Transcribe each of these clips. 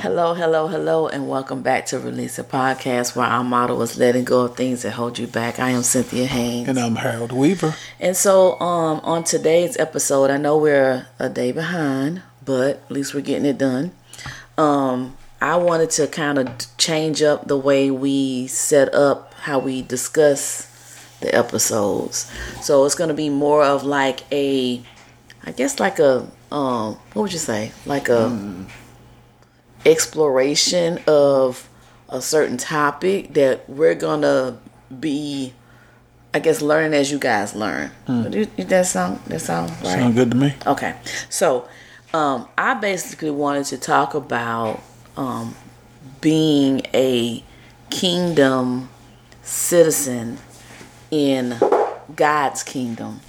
Hello, hello, hello, and welcome back to Release It Podcast where our motto is letting go of things that hold you back. I am Cynthia Haynes. And I'm Harold Weaver. And so um, on today's episode, I know we're a day behind, but at least we're getting it done. Um, I wanted to kind of change up the way we set up how we discuss the episodes. So it's going to be more of like a, I guess like a, um, what would you say? Like a mm. Exploration of a certain topic that we're to be I guess learning as you guys learn. Mm. that sound that sound right? Sound good to me. Okay, so um, I basically wanted to talk about um, being a kingdom citizen in God's kingdom.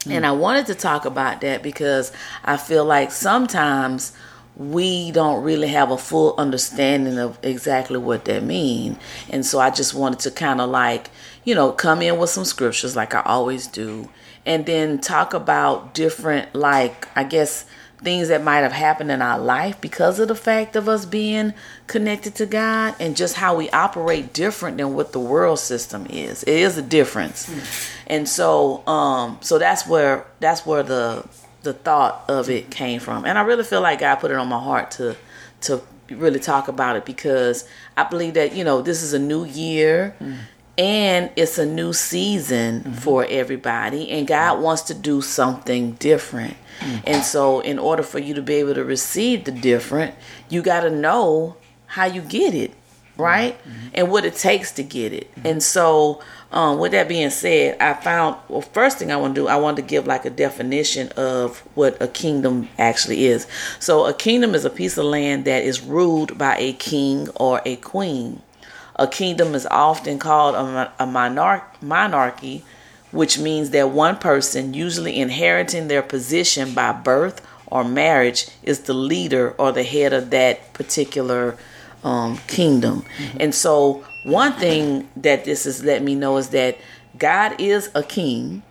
Mm. And I wanted to talk about that because I feel like sometimes we don't really have a full understanding of exactly what that means. And so I just wanted to kind of like, you know, come in with some scriptures like I always do and then talk about different like I guess things that might have happened in our life because of the fact of us being connected to God and just how we operate different than what the world system is. It is a difference. Mm. And so um so that's where that's where the the thought of it came from. And I really feel like God put it on my heart to to really talk about it because I believe that, you know, this is a new year. Mm and it's a new season mm-hmm. for everybody and god wants to do something different mm-hmm. and so in order for you to be able to receive the different you got to know how you get it right mm-hmm. and what it takes to get it and so um, with that being said i found well first thing i want to do i want to give like a definition of what a kingdom actually is so a kingdom is a piece of land that is ruled by a king or a queen a kingdom is often called a, a monarchy, which means that one person, usually inheriting their position by birth or marriage, is the leader or the head of that particular um, kingdom. Mm-hmm. And so, one thing that this has let me know is that God is a king,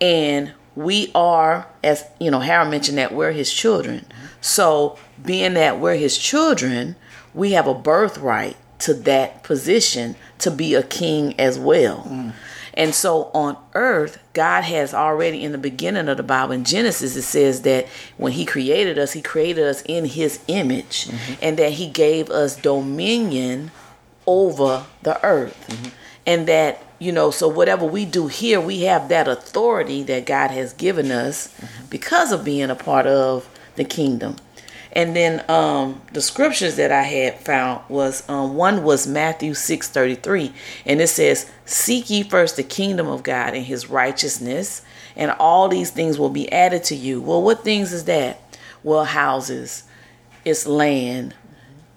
and we are, as you know, Harold mentioned that we're his children. So, being that we're his children, we have a birthright to that position to be a king as well. Mm. And so on earth, God has already in the beginning of the Bible, in Genesis, it says that when He created us, He created us in His image mm-hmm. and that He gave us dominion over the earth. Mm-hmm. And that, you know, so whatever we do here, we have that authority that God has given us mm-hmm. because of being a part of the kingdom. And then um, the scriptures that I had found was um, one was Matthew six thirty three, and it says, "Seek ye first the kingdom of God and His righteousness, and all these things will be added to you." Well, what things is that? Well, houses, it's land,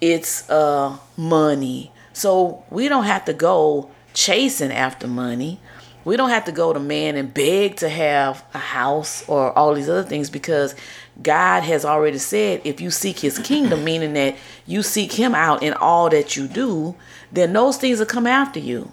it's uh, money. So we don't have to go chasing after money. We don't have to go to man and beg to have a house or all these other things because God has already said if you seek his kingdom, meaning that you seek him out in all that you do, then those things will come after you.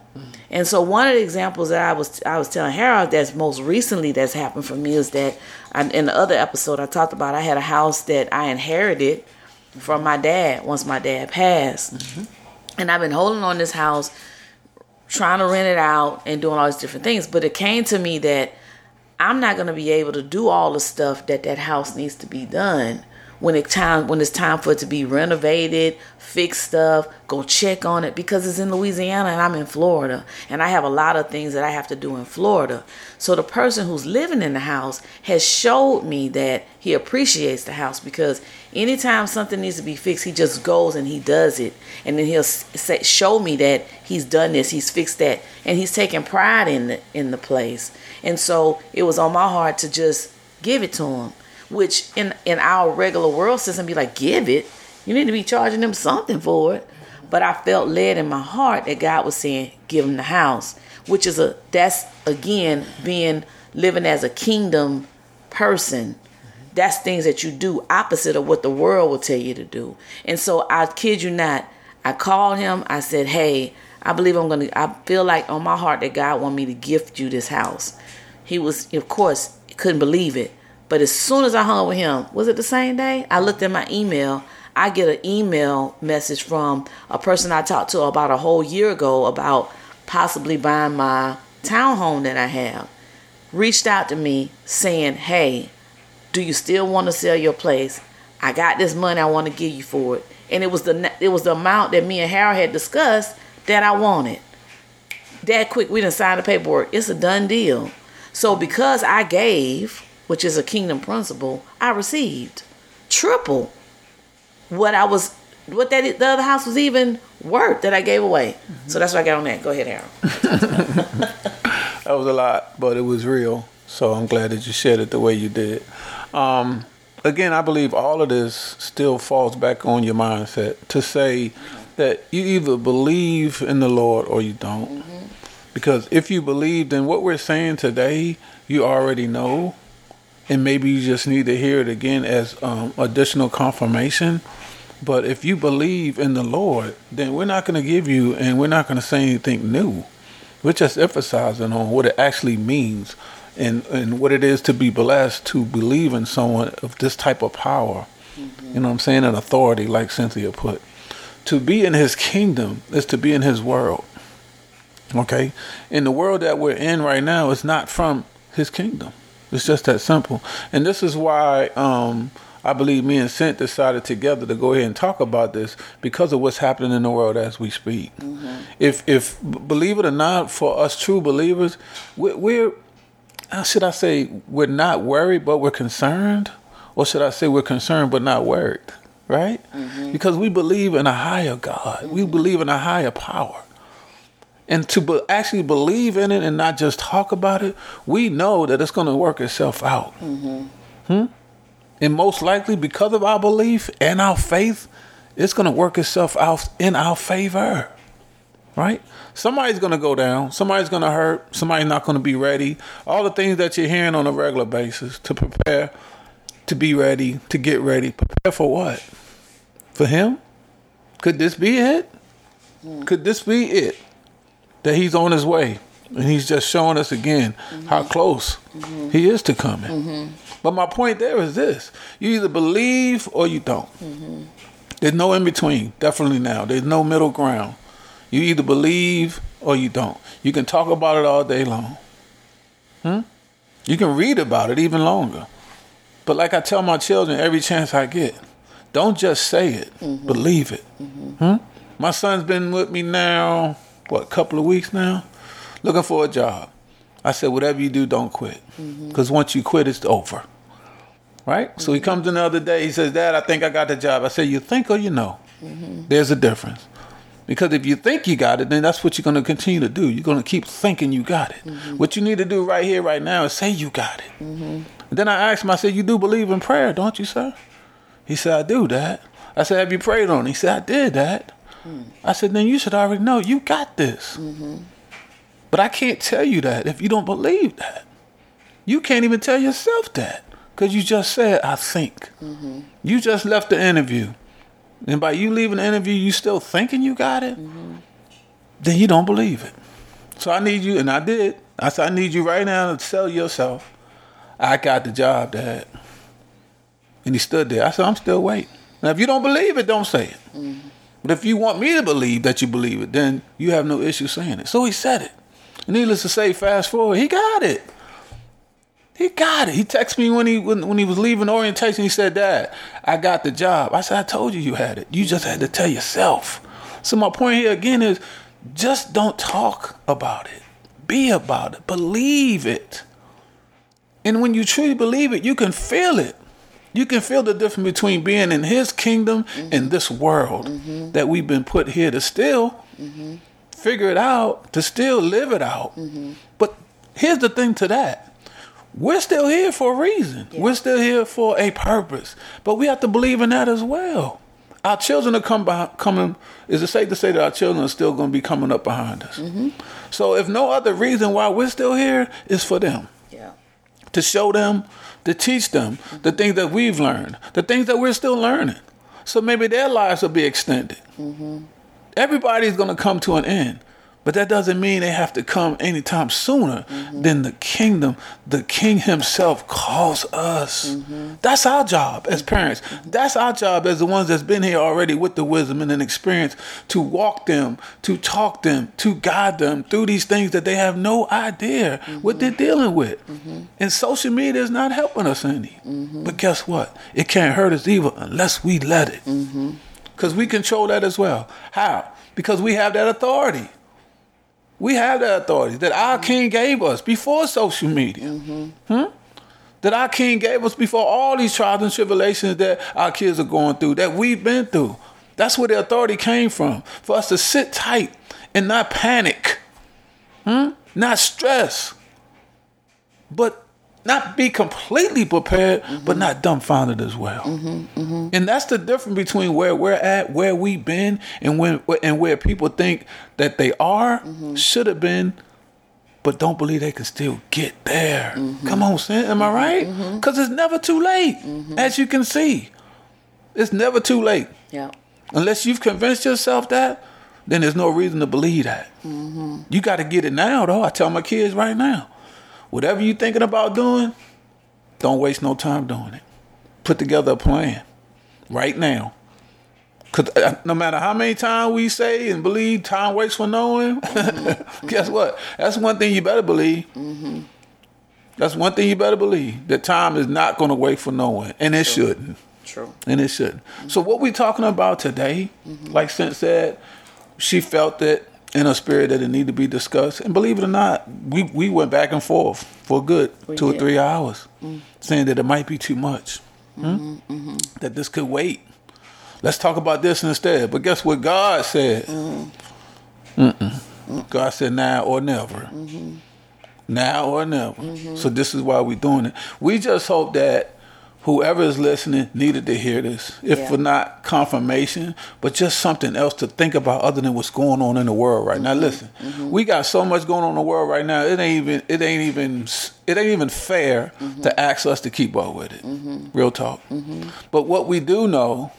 And so one of the examples that I was I was telling Harold that's most recently that's happened for me is that I, in the other episode I talked about I had a house that I inherited from my dad once my dad passed. Mm-hmm. And I've been holding on this house trying to rent it out and doing all these different things, but it came to me that I'm not going to be able to do all the stuff that that house needs to be done when it time when it's time for it to be renovated, fix stuff, go check on it because it's in Louisiana and I'm in Florida and I have a lot of things that I have to do in Florida. So the person who's living in the house has showed me that he appreciates the house because anytime something needs to be fixed, he just goes and he does it. And then he'll say, show me that he's done this, he's fixed that, and he's taking pride in the in the place. And so it was on my heart to just give it to him which in in our regular world system be like give it. You need to be charging them something for it. But i felt led in my heart that god was saying give them the house which is a that's again being living as a kingdom person. That's things that you do opposite of what the world will tell you to do. And so i kid you not i called him. I said hey i believe i'm gonna i feel like on my heart that god want me to gift you this house. He was of course couldn't believe it but as soon as I hung with him, was it the same day? I looked at my email. I get an email message from a person I talked to about a whole year ago about possibly buying my townhome that I have. Reached out to me saying, "Hey, do you still want to sell your place? I got this money I want to give you for it." And it was the it was the amount that me and Harold had discussed that I wanted. That quick, we didn't sign the paperwork. It's a done deal. So because I gave, which is a kingdom principle, I received triple what I was what that the other house was even worth that I gave away. Mm-hmm. So that's what I got on that. Go ahead, Aaron. that was a lot, but it was real. So I'm glad that you shared it the way you did. Um, again, I believe all of this still falls back on your mindset to say that you either believe in the Lord or you don't. Mm-hmm. Because if you believe, then what we're saying today, you already know. And maybe you just need to hear it again as um, additional confirmation. But if you believe in the Lord, then we're not going to give you and we're not going to say anything new. We're just emphasizing on what it actually means and, and what it is to be blessed to believe in someone of this type of power. Mm-hmm. You know what I'm saying? An authority, like Cynthia put. To be in his kingdom is to be in his world. Okay? In the world that we're in right now, it's not from his kingdom. It's just that simple. And this is why um, I believe me and Cent decided together to go ahead and talk about this because of what's happening in the world as we speak. Mm-hmm. If, if believe it or not, for us true believers, we're, we're, how should I say, we're not worried, but we're concerned? Or should I say we're concerned, but not worried? Right? Mm-hmm. Because we believe in a higher God, mm-hmm. we believe in a higher power and to be, actually believe in it and not just talk about it, we know that it's going to work itself out. Mm-hmm. Hmm? And most likely, because of our belief and our faith, it's going to work itself out in our favor. Right? Somebody's going to go down. Somebody's going to hurt. Somebody's not going to be ready. All the things that you're hearing on a regular basis to prepare, to be ready, to get ready. Prepare for what? For Him? Could this be it? Mm. Could this be it? That he's on his way. And he's just showing us again mm-hmm. how close mm-hmm. he is to coming. Mm-hmm. But my point there is this you either believe or you don't. Mm-hmm. There's no in between, definitely now. There's no middle ground. You either believe or you don't. You can talk about it all day long. Hmm? You can read about it even longer. But like I tell my children every chance I get, don't just say it, mm-hmm. believe it. Mm-hmm. Hmm? My son's been with me now what a couple of weeks now, looking for a job. I said, whatever you do, don't quit, because mm-hmm. once you quit, it's over. Right? Mm-hmm. So he mm-hmm. comes in the other day. He says, Dad, I think I got the job. I said, you think or you know? Mm-hmm. There's a difference. Because if you think you got it, then that's what you're going to continue to do. You're going to keep thinking you got it. Mm-hmm. What you need to do right here, right now, is say you got it. Mm-hmm. then I asked him, I said, You do believe in prayer, don't you, sir? He said, I do, Dad. I said, Have you prayed on it? He said, I did, Dad. I said, then you should already know you got this. Mm-hmm. But I can't tell you that if you don't believe that. You can't even tell yourself that because you just said, I think. Mm-hmm. You just left the interview. And by you leaving the interview, you still thinking you got it, mm-hmm. then you don't believe it. So I need you, and I did. I said, I need you right now to tell yourself, I got the job, Dad. And he stood there. I said, I'm still waiting. Now, if you don't believe it, don't say it. Mm-hmm. But if you want me to believe that you believe it, then you have no issue saying it. So he said it. Needless to say, fast forward, he got it. He got it. He texted me when he when, when he was leaving orientation. He said, "Dad, I got the job." I said, "I told you you had it. You just had to tell yourself." So my point here again is, just don't talk about it. Be about it. Believe it. And when you truly believe it, you can feel it you can feel the difference between being in his kingdom mm-hmm. and this world mm-hmm. that we've been put here to still mm-hmm. figure it out, to still live it out. Mm-hmm. But here's the thing to that. We're still here for a reason. Yeah. We're still here for a purpose. But we have to believe in that as well. Our children are come by, coming. Is it safe to say that our children are still going to be coming up behind us? Mm-hmm. So, if no other reason why we're still here is for them, yeah. To show them to teach them the things that we've learned, the things that we're still learning. So maybe their lives will be extended. Mm-hmm. Everybody's going to come to an end, But that doesn't mean they have to come anytime sooner mm-hmm. than the kingdom. The king himself calls us. Mm-hmm. That's our job as parents. That's our job as the ones that's been here already with the wisdom and an experience to walk them, to talk them, to guide them through these things that they have no idea mm-hmm. what they're dealing with. Mm-hmm. And social media is not helping us any. Mm-hmm. But guess what? It can't hurt us either unless we let it. Because we control that as well. How? Because we have that authority. We have that authority that our King gave us before social media. Mm-hmm. Hmm? That our King gave us before all these trials and tribulations that our kids are going through, that we've been through. That's where the authority came from. For us to sit tight and not panic, hmm? not stress, but not be completely prepared, mm-hmm. but not dumbfounded as well. Mm-hmm, mm-hmm. And that's the difference between where we're at, where we've been, and when and where people think that they are, mm-hmm. should have been, but don't believe they can still get there. Mm-hmm. Come on, Sin, am I right? Because mm-hmm. it's never too late, as you can see. It's never too late. Yeah. Unless you've convinced yourself that, then there's no reason to believe that. You got to get it now, though. I tell my kids right now Whatever you're thinking about doing, don't waste no time doing it. Put together a plan right now. Cause uh, no matter how many times we say and believe time waits for no one, mm-hmm. guess what? That's one thing you better believe. Mm-hmm. That's one thing you better believe. That time is not going to wait for no one, and it True. shouldn't. True. And it shouldn't. Mm-hmm. So what we talking about today, mm-hmm. like Since said, she felt that in a spirit that it need to be discussed. And believe it or not, we, we went back and forth for good we two did. or three hours, mm. saying that it might be too much, mm-hmm, hmm? mm-hmm. that this could wait. Let's talk about this instead. But guess what God said? Mm. God said now or never. Mm-hmm. Now or never. Mm-hmm. So this is why we're doing it. We just hope that whoever is listening needed to hear this, if yeah. for not confirmation, but just something else to think about other than what's going on in the world right mm-hmm. now. Listen, mm-hmm. we got so much going on in the world right now. It ain't even it ain't even it ain't even fair mm-hmm. to ask us to keep up with it. Mm-hmm. Real talk. Mm-hmm. But what we do know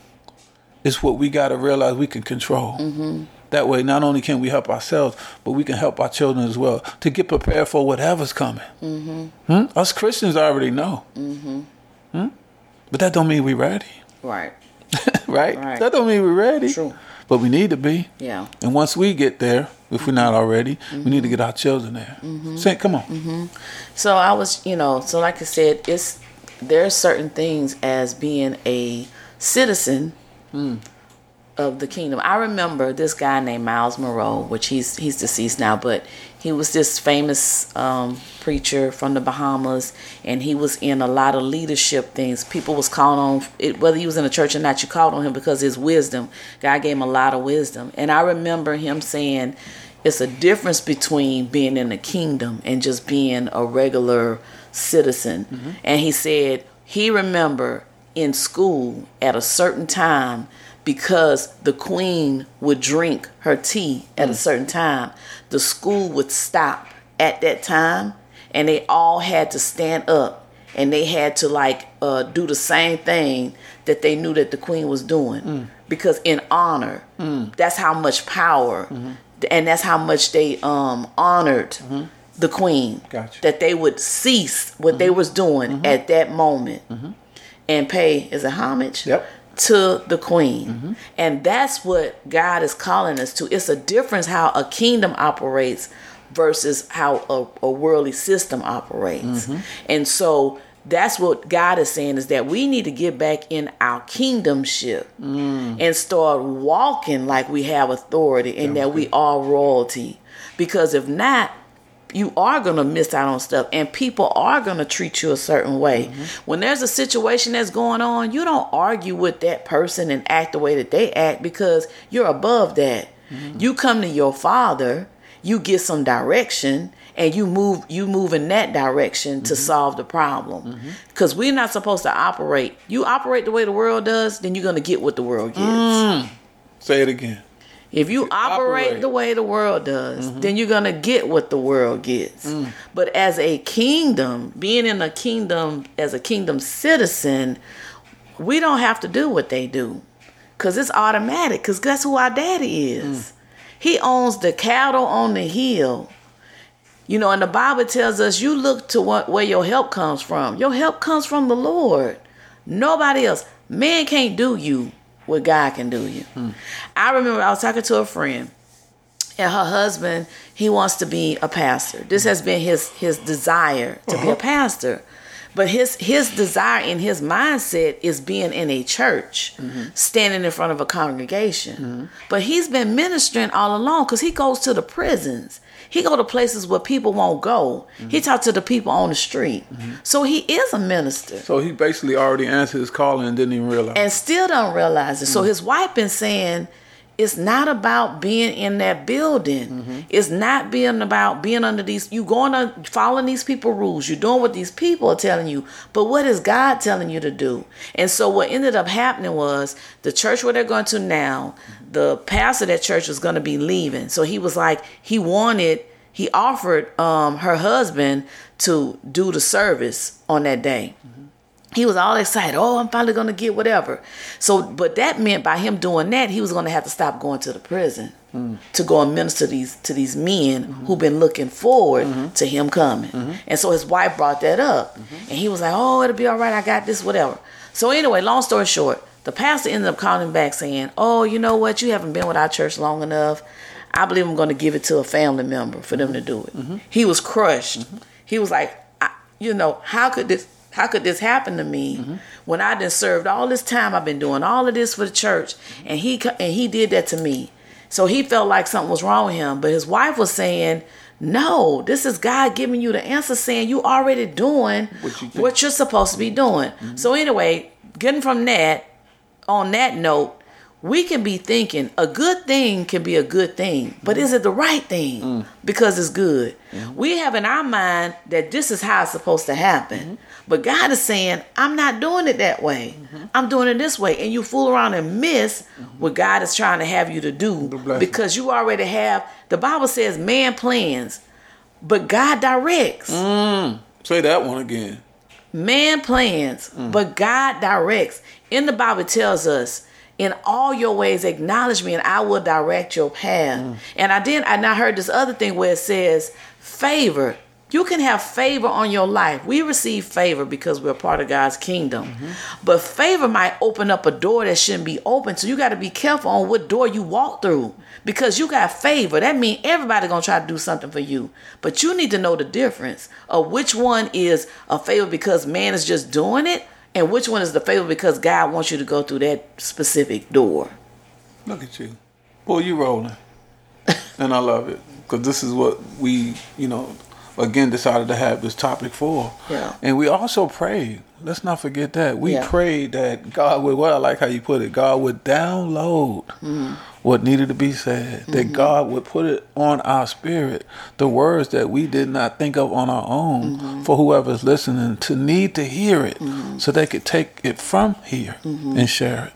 is what we got to realize we can control. Mm-hmm. That way, not only can we help ourselves, but we can help our children as well to get prepared for whatever's coming. Hmm? Us Christians already know. Hmm? But that don't mean we ready. Right. right? right? That don't mean we're ready. True. But we need to be. Yeah. And once we get there, if we're not already, mm-hmm. we need to get our children there. Mm-hmm. Say, come on. Mm-hmm. So I was, you know, so like I said, it's there are certain things as being a citizen mm. of the kingdom. I remember this guy named Myles Munroe, which he's he's deceased now, but he was this famous um, preacher from the Bahamas, and he was in a lot of leadership things. People was calling on it, whether he was in a church or not. You called on him because his wisdom. God gave him a lot of wisdom, and I remember him saying, "It's a difference between being in the kingdom and just being a regular citizen." Mm-hmm. And he said he remember in school at a certain time because the queen would drink her tea at mm. a certain time. The school would stop at that time and they all had to stand up and they had to like uh, do the same thing that they knew that the queen was doing mm. because in honor mm. that's how much power mm-hmm. and that's how much they um, honored mm-hmm. the queen gotcha. that they would cease what mm-hmm. they was doing mm-hmm. at that moment mm-hmm. and pay as a homage yep to the queen. Mm-hmm. And that's what God is calling us to. It's a difference how a kingdom operates versus how a, a worldly system operates. Mm-hmm. And so that's what God is saying is that we need to get back in our kingdomship mm. and start walking like we have authority and that we are royalty. Because if not, you are going to miss out on stuff and people are going to treat you a certain way. Mm-hmm. When there's a situation that's going on, you don't argue with that person and act the way that they act because you're above that. Mm-hmm. You come to your father, you get some direction and you move you move in that direction to mm-hmm. solve the problem. Mm-hmm. Cuz we're not supposed to operate. You operate the way the world does, then you're going to get what the world gets. Mm. Say it again. If you operate, operate, the way the world does, mm-hmm. then you're going to get what the world gets. Mm. But as a kingdom, being in a kingdom, as a kingdom citizen, we don't have to do what they do because it's automatic because guess who our daddy is? Mm. He owns the cattle on the hill. You know, and the Bible tells us you look to what where your help comes from. Your help comes from the Lord. Nobody else. Man can't do you what God can do you. Hmm. I remember I was talking to a friend and her husband, he wants to be a pastor. This has been his his desire to uh-huh. be a uh-huh. pastor. But his his desire and his mindset is being in a church, mm-hmm. standing in front of a congregation. Mm-hmm. But he's been ministering all along because he goes to the prisons. He go to places where people won't go. Mm-hmm. He talk to the people on the street. Mm-hmm. So he is a minister. So he basically already answered his calling and didn't even realize. And still don't realize it. So mm-hmm. his wife been saying it's not about being in that building. Mm-hmm. It's not being about being under these. You going to following these people rules. You're doing what these people are telling you. But what is God telling you to do? And so what ended up happening was the church where they're going to now. The pastor of that church was going to be leaving. So he was like he wanted. He offered um, her husband to do the service on that day. Mm-hmm he was all excited. Oh, I'm finally going to get whatever. So, but that meant by him doing that, he was going to have to stop going to the prison mm. to go and minister to these to these men mm-hmm. who've been looking forward mm-hmm. to him coming. And so his wife brought that up, and he was like, "Oh, it'll be all right. I got this, whatever." So anyway, long story short, the pastor ended up calling him back saying, "Oh, you know what? You haven't been with our church long enough. I believe I'm going to give it to a family member for them to do it." Mm-hmm. He was crushed. Mm-hmm. He was like, "You know, how could this?" How could this happen to me mm-hmm. when I done served all this time? I've been doing all of this for the church, and he and he did that to me. So he felt like something was wrong with him. But his wife was saying, "No, this is God giving you the answer, saying you already doing what, you what you're supposed to be doing." Mm-hmm. So anyway, getting from that, on that note, we can be thinking a good thing can be a good thing, but is it the right thing? Mm. Because it's good. Mm-hmm. We have in our mind that this is how it's supposed to happen. Mm-hmm. But God is saying, I'm not doing it that way. Mm-hmm. I'm doing it this way. And you fool around and miss mm-hmm. what God is trying to have you to do because you already have, the Bible says man plans, but God directs. Mm. Say that one again. Man plans, mm. but God directs. In the Bible tells us, in all your ways acknowledge me and I will direct your path. Mm. And I did and I heard this other thing where it says favor you can have favor on your life. We receive favor because we're part of God's kingdom. Mm-hmm. But favor might open up a door that shouldn't be open. So you got to be careful on what door you walk through because you got favor. That means everybody going to try to do something for you. But you need to know the difference of which one is a favor because man is just doing it and which one is the favor because God wants you to go through that specific door. Look at you. Boy, you rolling. and I love it because this is what we, you know, again decided to have this topic for. Yeah. And we also prayed. Let's not forget that. We yeah. prayed that God would well I like how you put it, God would download mm-hmm. what needed to be said. Mm-hmm. That God would put it on our spirit, the words that we did not think of on our own mm-hmm. for whoever's listening to need to hear it mm-hmm. so they could take it from here mm-hmm. and share it.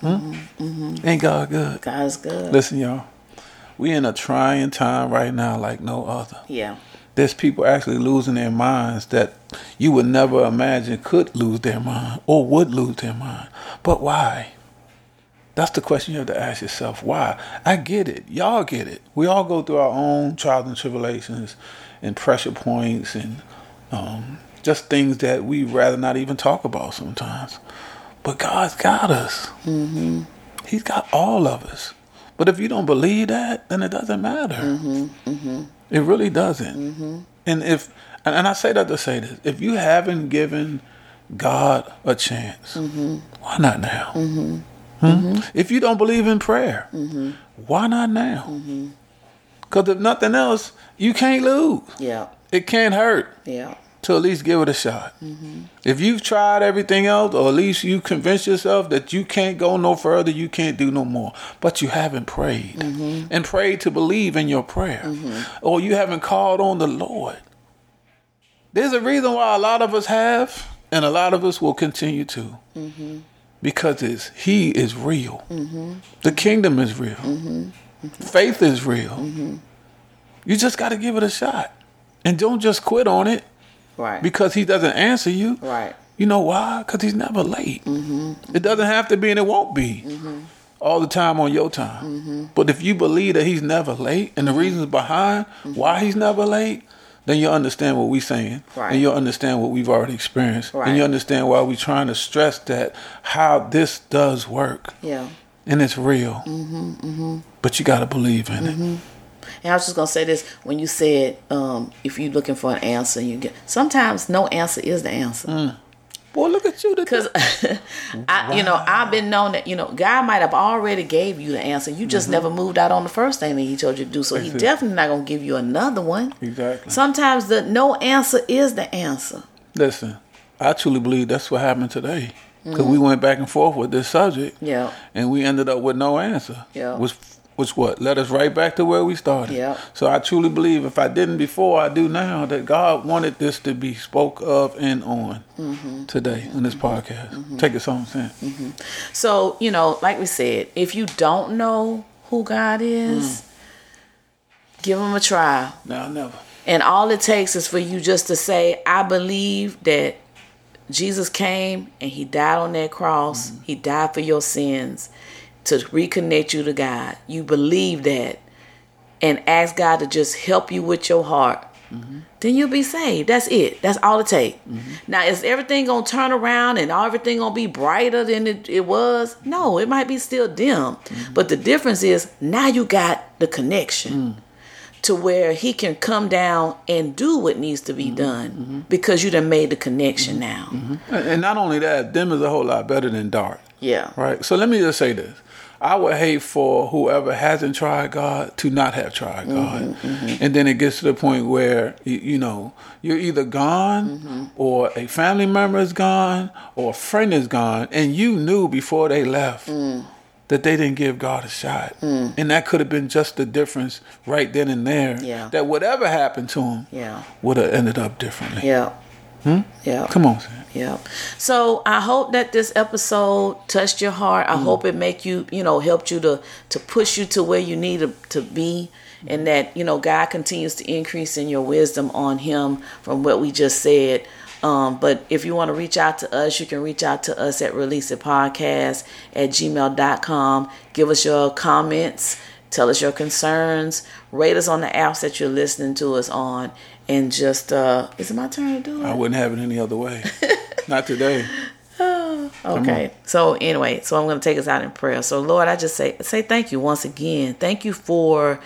Hmm? Mm-hmm. Ain't God good? God's good. Listen, y'all. We in a trying time right now like no other. Yeah there's people actually losing their minds that you would never imagine could lose their mind or would lose their mind. But why? That's the question you have to ask yourself. Why? I get it. Y'all get it. We all go through our own trials and tribulations and pressure points and um, just things that we'd rather not even talk about sometimes. But God's got us. Mm-hmm. He's got all of us. But if you don't believe that, then it doesn't matter. Mm-hmm. Mm-hmm. It really doesn't. Mm-hmm. And if and I say that to say this, if you haven't given God a chance, mm-hmm. why not now? Mm-hmm. Hmm? Mm-hmm. If you don't believe in prayer, mm-hmm. why not now? Because if nothing else, you can't lose. Yeah. It can't hurt. Yeah to at least give it a shot. Mm-hmm. If you've tried everything else, or at least you convince yourself that you can't go no further, you can't do no more, but you haven't prayed mm-hmm. and prayed to believe in your prayer, mm-hmm. or you haven't called on the Lord. There's a reason why a lot of us have, and a lot of us will continue to. Mm-hmm. Because it's He is real. Mm-hmm. The kingdom is real. Mm-hmm. Faith is real. You just got to give it a shot. And don't just quit on it Right. Because he doesn't answer you. Right. You know why? Because he's never late. Mm-hmm. It doesn't have to be and it won't be. Mm-hmm. all the time on your time. Mm-hmm. But if you believe that he's never late and the reasons behind why he's never late, then you'll understand what we're saying. Right. And you'll understand what we've already experienced. Right. And you understand why we're trying to stress that how this does work. Yeah. And it's real. Mm-hmm, But you got to believe in it. And I was just gonna say this when you said um, if you're looking for an answer, you get sometimes no answer is the answer. Mm. Boy, look at you. Because I, you know, I've been known that you know God might have already gave you the answer. You just never moved out on the first thing that He told you to do. So He Mm-hmm. It. definitely not gonna give you another one. Exactly. Sometimes the no answer is the answer. Listen, I truly believe that's what happened today. Because we went back and forth with this subject. Yeah. And we ended up with no answer. Yeah. Which, which what? Led us right back to where we started. Yeah. So I truly believe if I didn't before, I do now, that God wanted this to be spoke of and on Mm-hmm. today in this mm-hmm. podcast. Mm-hmm. Take us home, Sam. Mm-hmm. So you know, like we said, if you don't know who God is, mm. give Him a try. Now, never. And all it takes is for you just to say, I believe that Jesus came and he died on that cross. He died for your sins to reconnect you to God. You believe that and ask God to just help you with your heart. Mm-hmm. Then you'll be saved. That's it. That's all it takes. Mm-hmm. Now, is everything gonna turn around and everything gonna be brighter than it, it was? No, it might be still dim. Mm-hmm. But the difference is now you got the connection mm. to where he can come down and do what needs to be done because you done made the connection now. And and not only that, dim is a whole lot better than dark. Yeah. Right. So let me just say this. I would hate for whoever hasn't tried God to not have tried mm-hmm, God. Mm-hmm. And then it gets to the point where, you, you know, you're either gone mm-hmm. or a family member is gone or a friend is gone. And you knew before they left mm. that they didn't give God a shot. Mm. And that could have been just the difference right then and there. Yeah. That whatever happened to him Yeah. would have ended up differently. Yeah. Hmm? Yeah. Come on, Sam. Yeah. So I hope that this episode touched your heart. I hope it make you, you know, helped you to to push you to where you need to, to be and that, you know, God continues to increase in your wisdom on him from what we just said. Um, but if you want to reach out to us, you can reach out to us at release it podcast at gmail.com. Give us your comments, tell us your concerns, rate us on the apps that you're listening to us on, and just uh is it my turn to do it? I wouldn't have it any other way. Not today. Okay. So anyway, so I'm going to take us out in prayer. So Lord, I just say say thank you once again. Thank you for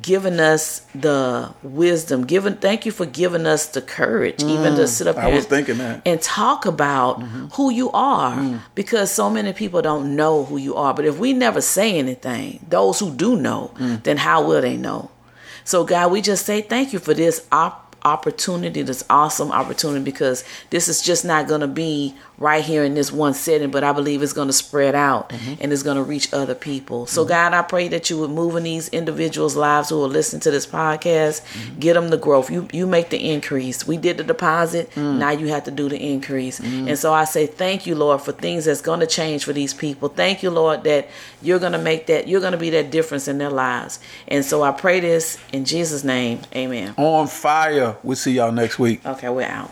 giving us the wisdom. Giving thank you for giving us the courage even to mm. sit up I here was thinking that. and talk about mm-hmm. who you are mm. because so many people don't know who you are. But if we never say anything, those who do know, mm. then how will they know? So God, we just say thank you for this op- opportunity, this awesome opportunity because this is just not going to be right here in this one setting, but I believe it's going to spread out mm-hmm. and it's going to reach other people. So mm-hmm. God, I pray that you would move in these individuals' lives who will listen to this podcast, mm-hmm. get them the growth. You you make the increase. We did the deposit, mm. now you have to do the increase. Mm. And so I say thank you, Lord, for things that's going to change for these people. Thank you, Lord, that you're going to make that you're going to be that difference in their lives. And so I pray this in Jesus name. Amen. On fire. We'll see y'all next week. Okay, we're out.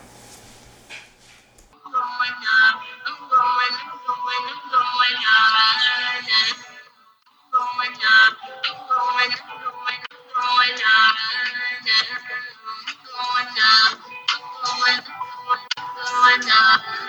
na na